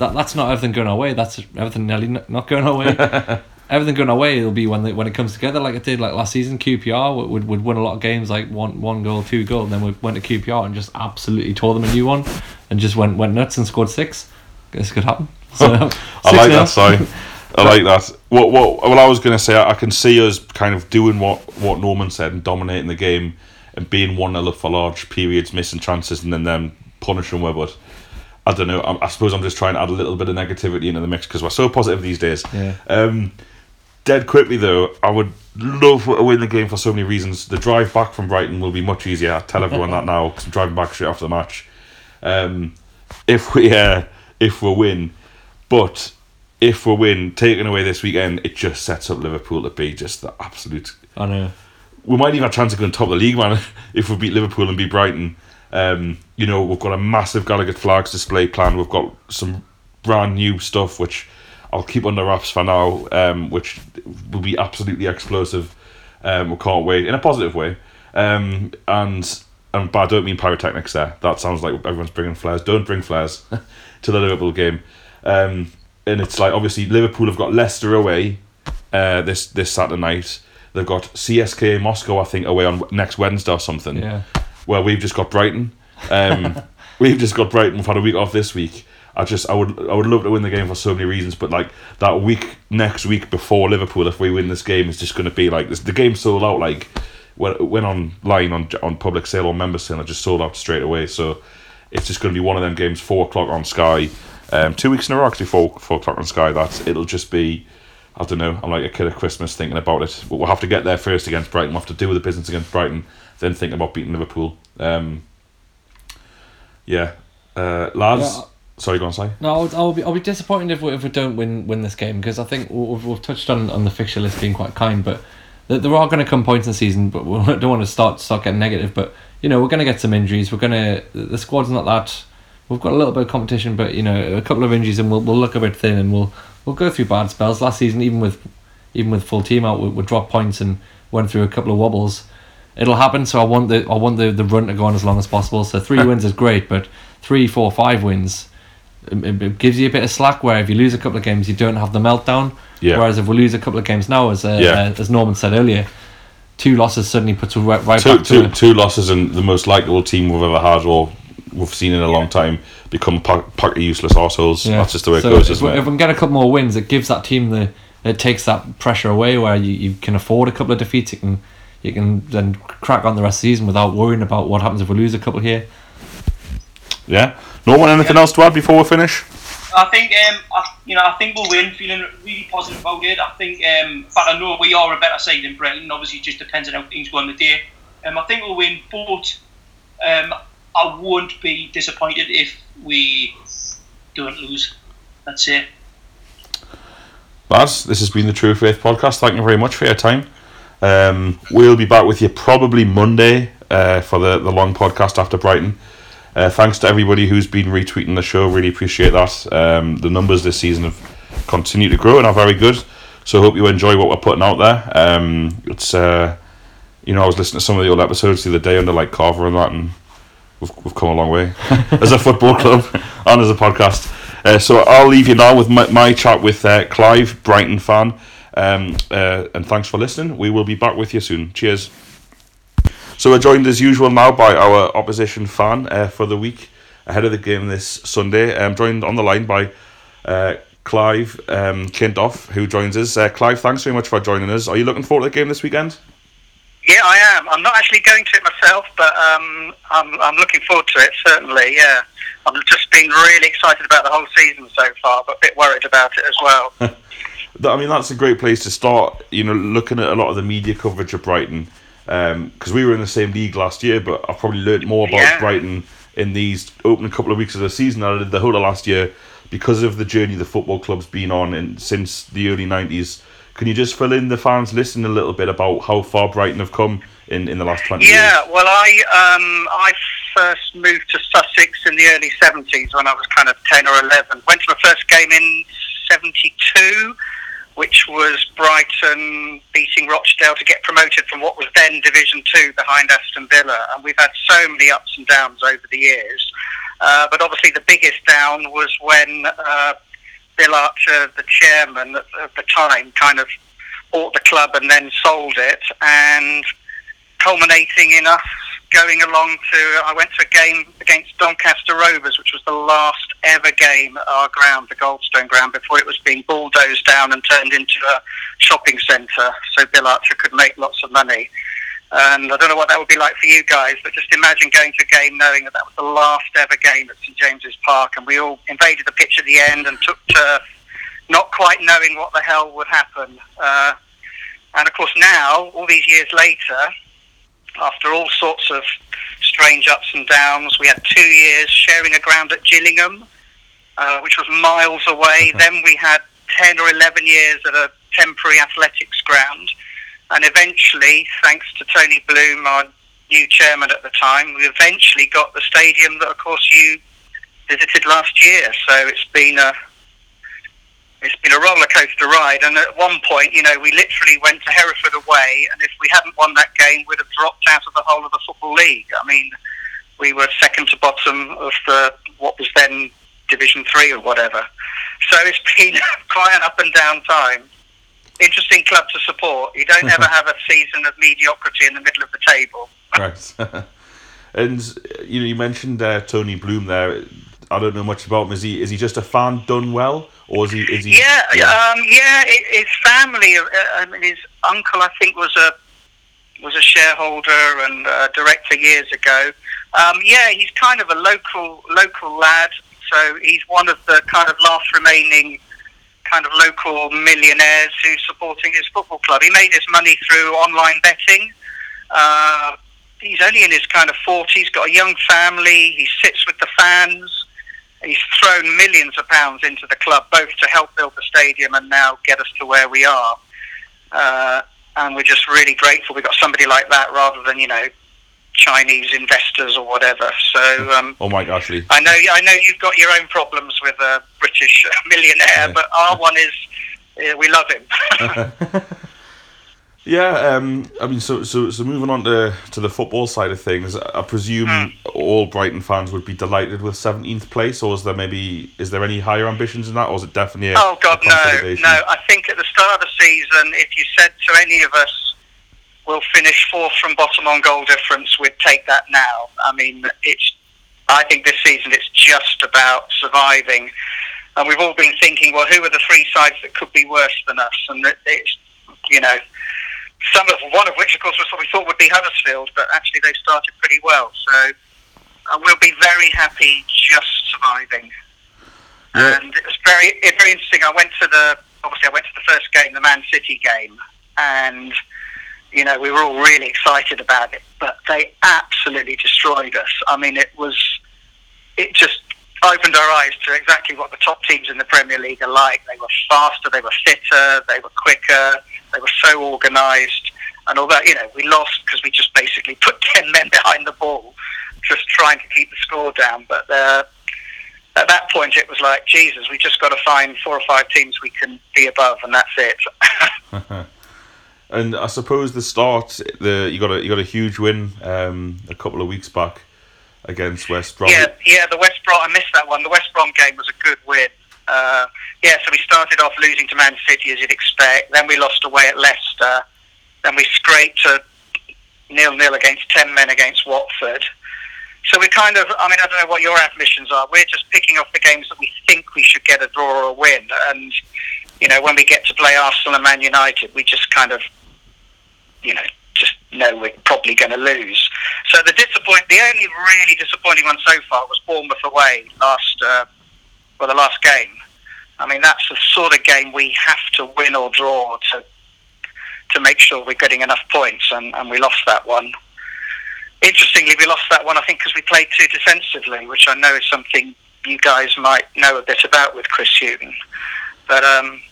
That, that's not everything going our way. That's everything nearly not going our way. everything going our way. It'll be when the, when it comes together, like it did like last season. QPR would, would, win a lot of games, like one one goal, two goal, and then we went to QPR and just absolutely tore them a new one, and just went went nuts and scored six. This could happen. So, I like 6-0. that, Si. I like that. What what what I was going to say, I, I can see us kind of doing what what Norman said and dominating the game and being one 0 up for large periods, missing chances, and then them punishing we But I don't know. I, I suppose I'm just trying to add a little bit of negativity into the mix because we're so positive these days. Yeah. Um, dead quickly though, I would love to win the game for so many reasons. The drive back from Brighton will be much easier. I tell everyone that now because I'm driving back straight after the match. Um, if we uh, if we win, but if we win, taking away this weekend, it just sets up Liverpool to be just the absolute. I know. We might even have a chance of going top of the league, man, if we beat Liverpool and beat Brighton. Um, you know, we've got a massive Gallowgate flags display plan. We've got some brand new stuff which I'll keep under wraps for now, um, which will be absolutely explosive. Um, we can't wait in a positive way. Um, and and but I don't mean pyrotechnics there. That sounds like everyone's bringing flares. Don't bring flares to the Liverpool game. Um, and it's like obviously Liverpool have got Leicester away uh, this this Saturday night. They've got CSK Moscow, I think, away on next Wednesday or something. Yeah. Where we've just got Brighton. Um, we've just got Brighton. We've had a week off this week. I just I would I would love to win the game for so many reasons, but like that week next week before Liverpool, if we win this game, it's just going to be like this. The game sold out like when it went online on on public sale or member sale, it just sold out straight away. So it's just going to be one of them games, four o'clock on Sky, um, two weeks in a row actually, four four o'clock on Sky. That it'll just be. I don't know. I'm like a kid at Christmas thinking about it. But we'll have to get there first against Brighton. We'll have to do with the business against Brighton, then think about beating Liverpool. Um, yeah, uh, lads. Yeah, sorry, go on, say. No, I'll, I'll be I'll be disappointed if we, if we don't win win this game because I think we've, we've touched on on the fixture list being quite kind, but there, there are going to come points in the season, but we don't want to start start getting negative. But you know, we're going to get some injuries. We're going to the squad's not that. We've got a little bit of competition, but you know, a couple of injuries and we'll we'll look a bit thin and we'll we'll go through bad spells. Last season, even with even with full team out, we, we dropped points and went through a couple of wobbles. It'll happen. So I want the I want the, the run to go on as long as possible. So three wins is great, but three, four, five wins it, it- it gives you a bit of slack where if you lose a couple of games you don't have the meltdown Yeah. whereas if we lose a couple of games now as uh, Yeah. uh, as Norman said earlier two losses suddenly puts us right, right two, back two, to two losses and the most likable team we've ever had or we've seen in a long time become pack, pack of useless arseholes. yeah. That's just the way it so goes, if, isn't we, it? if we can get a couple more wins it gives that team the it takes that pressure away where you, you can afford a couple of defeats you can you can then crack on the rest of the season without worrying about what happens if we lose a couple here yeah. No one, anything else to add before we finish? I think um, I, you know, I think we'll win. Feeling really positive about it. I think, um, but I know we are a better side than Brighton. Obviously, it just depends on how things go on the day. Um, I think we'll win, but um, I won't be disappointed if we don't lose. That's it. Lads, this has been the True Faith podcast. Thank you very much for your time. Um, we'll be back with you probably Monday uh, for the, the long podcast after Brighton. Uh, thanks to everybody who's been retweeting the show. Really appreciate that. Um, the numbers this season have continued to grow and are very good. So hope you enjoy what we're putting out there. Um, it's uh, you know I was listening to some of the old episodes the other day under like Carver and that, and we've, we've come a long way as a football club and as a podcast. Uh, so I'll leave you now with my, my chat with uh, Clive, Brighton fan. Um, uh, and thanks for listening. We will be back with you soon. Cheers. So we're joined as usual now by our opposition fan uh, for the week ahead of the game this Sunday. I'm joined on the line by uh, Clive um, Kintoff, who joins us. Uh, Clive, thanks very much for joining us. Are you looking forward to the game this weekend? Yeah, I am. I'm not actually going to it myself, but um, I'm, I'm looking forward to it, certainly, yeah. I've just been really excited about the whole season so far, but a bit worried about it as well. I mean, that's a great place to start. You know, looking at a lot of the media coverage of Brighton, because um, we were in the same league last year, but I've probably learned more about Yeah. Brighton in these opening couple of weeks of the season than I did the whole of last year because of the journey the football club's been on and since the early nineties. Can you just fill in the fans listening a little bit about how far Brighton have come in, in the last twenty years? Yeah, well, I um, I first moved to Sussex in the early seventies when I was kind of ten or eleven. Went to my first game in seventy two, which was Brighton beating Rochdale to get promoted from what was then Division Two behind Aston Villa, and we've had so many ups and downs over the years. Uh, but obviously, the biggest down was when uh, Bill Archer, the chairman at, at the time, kind of bought the club and then sold it, and culminating in us going along to. I went to a game against Doncaster Rovers, which was the last ever game at our ground, the Goldstone ground, before it was being bulldozed down and turned into a shopping centre, so Bill Archer could make lots of money. And I don't know what that would be like for you guys, but just imagine going to a game knowing that that was the last ever game at St James's Park, and we all invaded the pitch at the end and took turf, not quite knowing what the hell would happen. Uh, and of course, now, all these years later, after all sorts of strange ups and downs, we had two years sharing a ground at Gillingham, uh, which was miles away. then we had 10 or 11 years at a temporary athletics ground. And eventually, thanks to Tony Bloom, our new chairman at the time, we eventually got the stadium that, of course, you visited last year. So it's been a it's been a roller coaster ride. And at one point, you know, we literally went to Hereford away, and if we hadn't won that game, we'd have dropped out of the whole of the football league. I mean, we were second to bottom of the what was then Division Three or whatever. So it's been quite an up and down time. Interesting club to support. You don't ever have a season of mediocrity in the middle of the table. Right. and you know, you mentioned uh, Tony Bloom there. I don't know much about him. Is he is he just a fan done well, or is he is he? Yeah, um, yeah. His family, uh, I mean, his uncle, I think, was a was a shareholder and uh, director years ago. Um, yeah, he's kind of a local local lad. So he's one of the kind of last remaining kind of local millionaires who's supporting his football club. He made his money through online betting. Uh, he's only in his kind of 40s, got a young family. He sits with the fans. He's thrown millions of pounds into the club, both to help build the stadium and now get us to where we are. Uh, and we're just really grateful we've got somebody like that rather than, you know, Chinese investors or whatever. So um, Oh, Mike Ashley. I know, I know you've got your own problems with a British millionaire, Yeah. but our one is uh, we love him. Yeah, um, I mean, so so so moving on to to the football side of things, I presume Hmm. all Brighton fans would be delighted with seventeenth place, or is there maybe is there any higher ambitions in that, or is it definitely? A, Oh God, no, no. I think at the start of the season, if you said to any of us, "We'll finish fourth from bottom on goal difference," we'd take that now. I mean, it's. I think this season it's just about surviving, and we've all been thinking, well, who are the three sides that could be worse than us? And it's, you know, some of one of which, of course, was what we thought would be Huddersfield, but actually they started pretty well. So uh, we'll be very happy just surviving. Yeah. And it was very, it, very interesting. I went to the, obviously, I went to the first game, the Man City game, and you know we were all really excited about it, but they absolutely destroyed us. I mean, it was, it just opened our eyes to exactly what the top teams in the Premier League are like. They were faster, they were fitter, they were quicker, they were so organised. And although you know we lost because we just basically put ten men behind the ball, just trying to keep the score down, but. Uh, at that point, it was like Jesus. We just got to find four or five teams we can be above, and that's it. And I suppose the start, the you got a you got a huge win um, a couple of weeks back against West Brom. yeah, yeah. The West Brom. I missed that one. The West Brom game was a good win. Uh, yeah, so we started off losing to Man City as you'd expect. Then we lost away at Leicester. Then we scraped a nil nil against ten men against Watford. So we kind of, I mean, I don't know what your ambitions are. We're just picking off the games that we think we should get a draw or a win. And, you know, when we get to play Arsenal and Man United, we just kind of, you know, know we're probably going to lose. So the disappoint, the only really disappointing one so far was Bournemouth away last, uh, well, the last game. I mean, that's the sort of game we have to win or draw to to make sure we're getting enough points, and, and we lost that one. Interestingly, we lost that one, I think, because we played too defensively, which I know is something you guys might know a bit about with Chris Hughton. But um,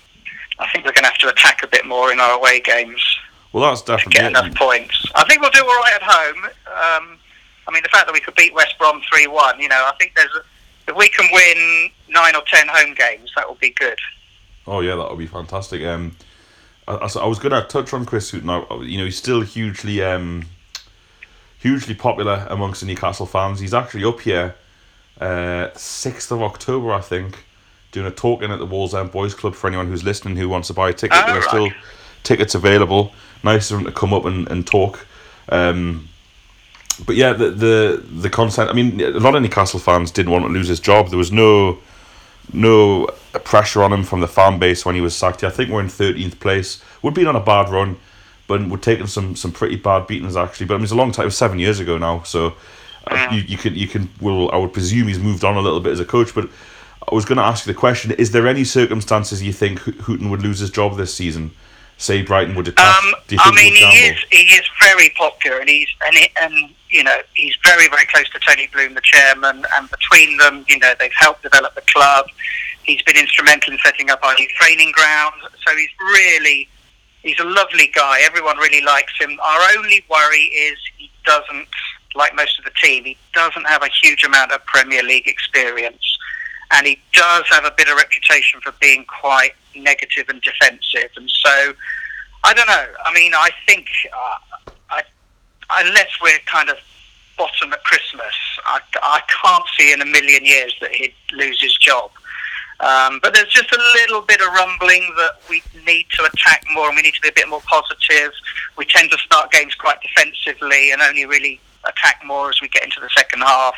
I think we're going to have to attack a bit more in our away games Well, that's definitely get enough points. I think we'll do all right at home. Um, I mean, the fact that we could beat West Brom 3 1, you know, I think there's a, if we can win nine or ten home games, that will be good. Oh yeah, that would be fantastic. Um, I, I, I was going to touch on Chris Hughton. I- You know, he's still hugely, um, hugely popular amongst the Newcastle fans. He's actually up here, uh, sixth of October, I think, doing a talk in at the Wallsend Boys Club for anyone who's listening who wants to buy a ticket. Oh, there are right. still tickets available. Nice of him to come up and, and talk. Um, but yeah, the the the content. I mean, a lot of Newcastle fans didn't want to lose his job. There was no no pressure on him from the fan base when he was sacked. I think we're in thirteenth place. We'd been on a bad run, but we're taking some some pretty bad beatings actually. But I mean, it's a long time. It was seven years ago now, so uh, you you can you can. Well, I would presume he's moved on a little bit as a coach. But I was going to ask you the question: Is there any circumstances you think Ho- Hughton would lose his job this season? Say Brighton would attack. Um, Do you I mean, he is he is very popular, and he's and he, and you know he's very very close to Tony Bloom, the chairman, and between them, you know, they've helped develop the club. He's been instrumental in setting up our new training ground. So he's really he's a lovely guy. Everyone really likes him. Our only worry is he doesn't, like most of the team, he doesn't have a huge amount of Premier League experience, and he does have a bit of reputation for being quite negative and defensive, and so. I don't know. I mean, I think uh, I, unless we're kind of bottom at Christmas, I, I can't see in a million years that he'd lose his job. Um, but there's just a little bit of rumbling that we need to attack more and we need to be a bit more positive. We tend to start games quite defensively and only really attack more as we get into the second half.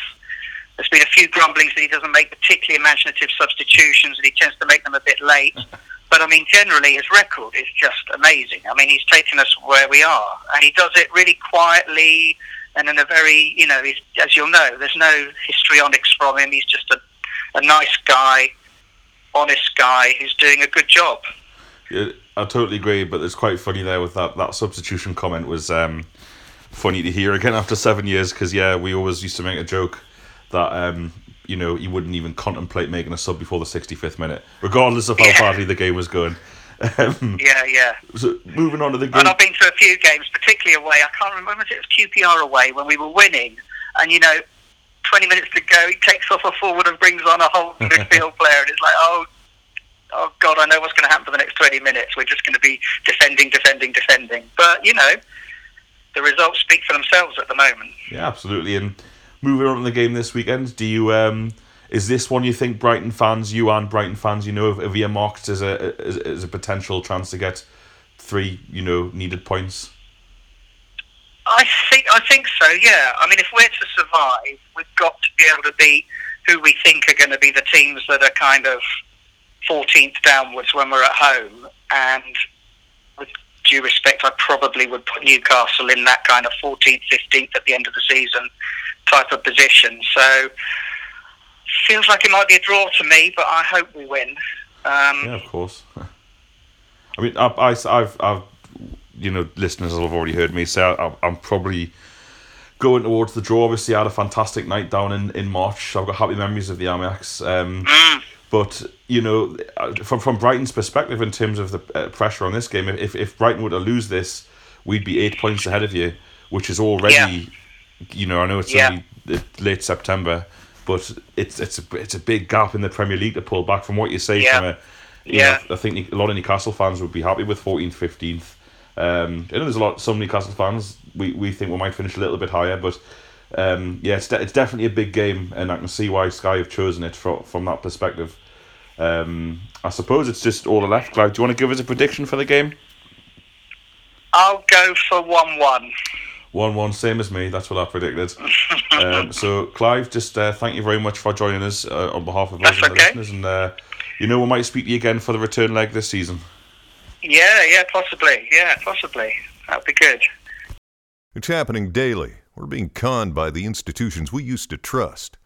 There's been a few grumblings that he doesn't make particularly imaginative substitutions and he tends to make them a bit late. But I mean, generally, his record is just amazing. I mean, he's taken us where we are, and he does it really quietly and in a very, you know, he's, as you'll know, there's no histrionics from him. He's just a, a nice guy, honest guy who's doing a good job. Yeah, I totally agree, but it's quite funny there with that that substitution comment was um, funny to hear again after seven years because yeah, we always used to make a joke that um, you know you wouldn't even contemplate making a sub before the sixty fifth minute, regardless of how Yeah. badly the game was going. Um, Yeah, yeah. so moving on to the game, And I've been to a few games, particularly away. I can't remember it it was QPR away when we were winning, and you know, 20 minutes to go, he takes off a forward and brings on a whole midfield player, and it's like, oh, oh God, I know what's going to happen for the next 20 minutes. We're just going to be defending, defending, defending. But you know, the results speak for themselves at the moment. yeah, absolutely. And moving on to the game this weekend, do you um, is this one you think Brighton fans, you and Brighton fans, you know, have earmarked as a as, as a potential chance to get three, you know, needed points? I think I think so. Yeah. I mean, if we're to survive, we've got to be able to beat who we think are going to be the teams that are kind of 14th downwards when we're at home. And with due respect, I probably would put Newcastle in that kind of 14th, 15th at the end of the season type of position. So feels like it might be a draw to me, but I hope we win. Um, Yeah, of course. I mean, I, I, I've, I've, you know, listeners have already heard me say I, I'm probably going towards the draw. Obviously, I had a fantastic night down in, in March. I've got happy memories of the Amex. Um, but you know, uh, from from Brighton's perspective, in terms of the uh, pressure on this game, if if Brighton were to lose this, we'd be eight points ahead of you, which is already, Yeah. You know, I know it's Yeah. only uh, late September, but it's it's a it's a big gap in the Premier League to pull back from what you say Yeah. from a. you Yeah. know, I think a lot of Newcastle fans would be happy with 14th, 15th. Um, I know there's a lot. Some Newcastle fans we, we think we might finish a little bit higher, but um, yeah, it's, de- it's definitely a big game, and I can see why Sky have chosen it from from that perspective. Um, I suppose it's just all left. Clive, do you want to give us a prediction for the game? I'll go for 1 1. One one, same as me. That's what I predicted. um, so, Clive, just uh, thank you very much for joining us uh, on behalf of us That's and the listeners, and uh, you know we might speak to you again for the return leg this season. Yeah, yeah, possibly. Yeah, possibly. That'd be good. It's happening daily. We're being conned by the institutions we used to trust.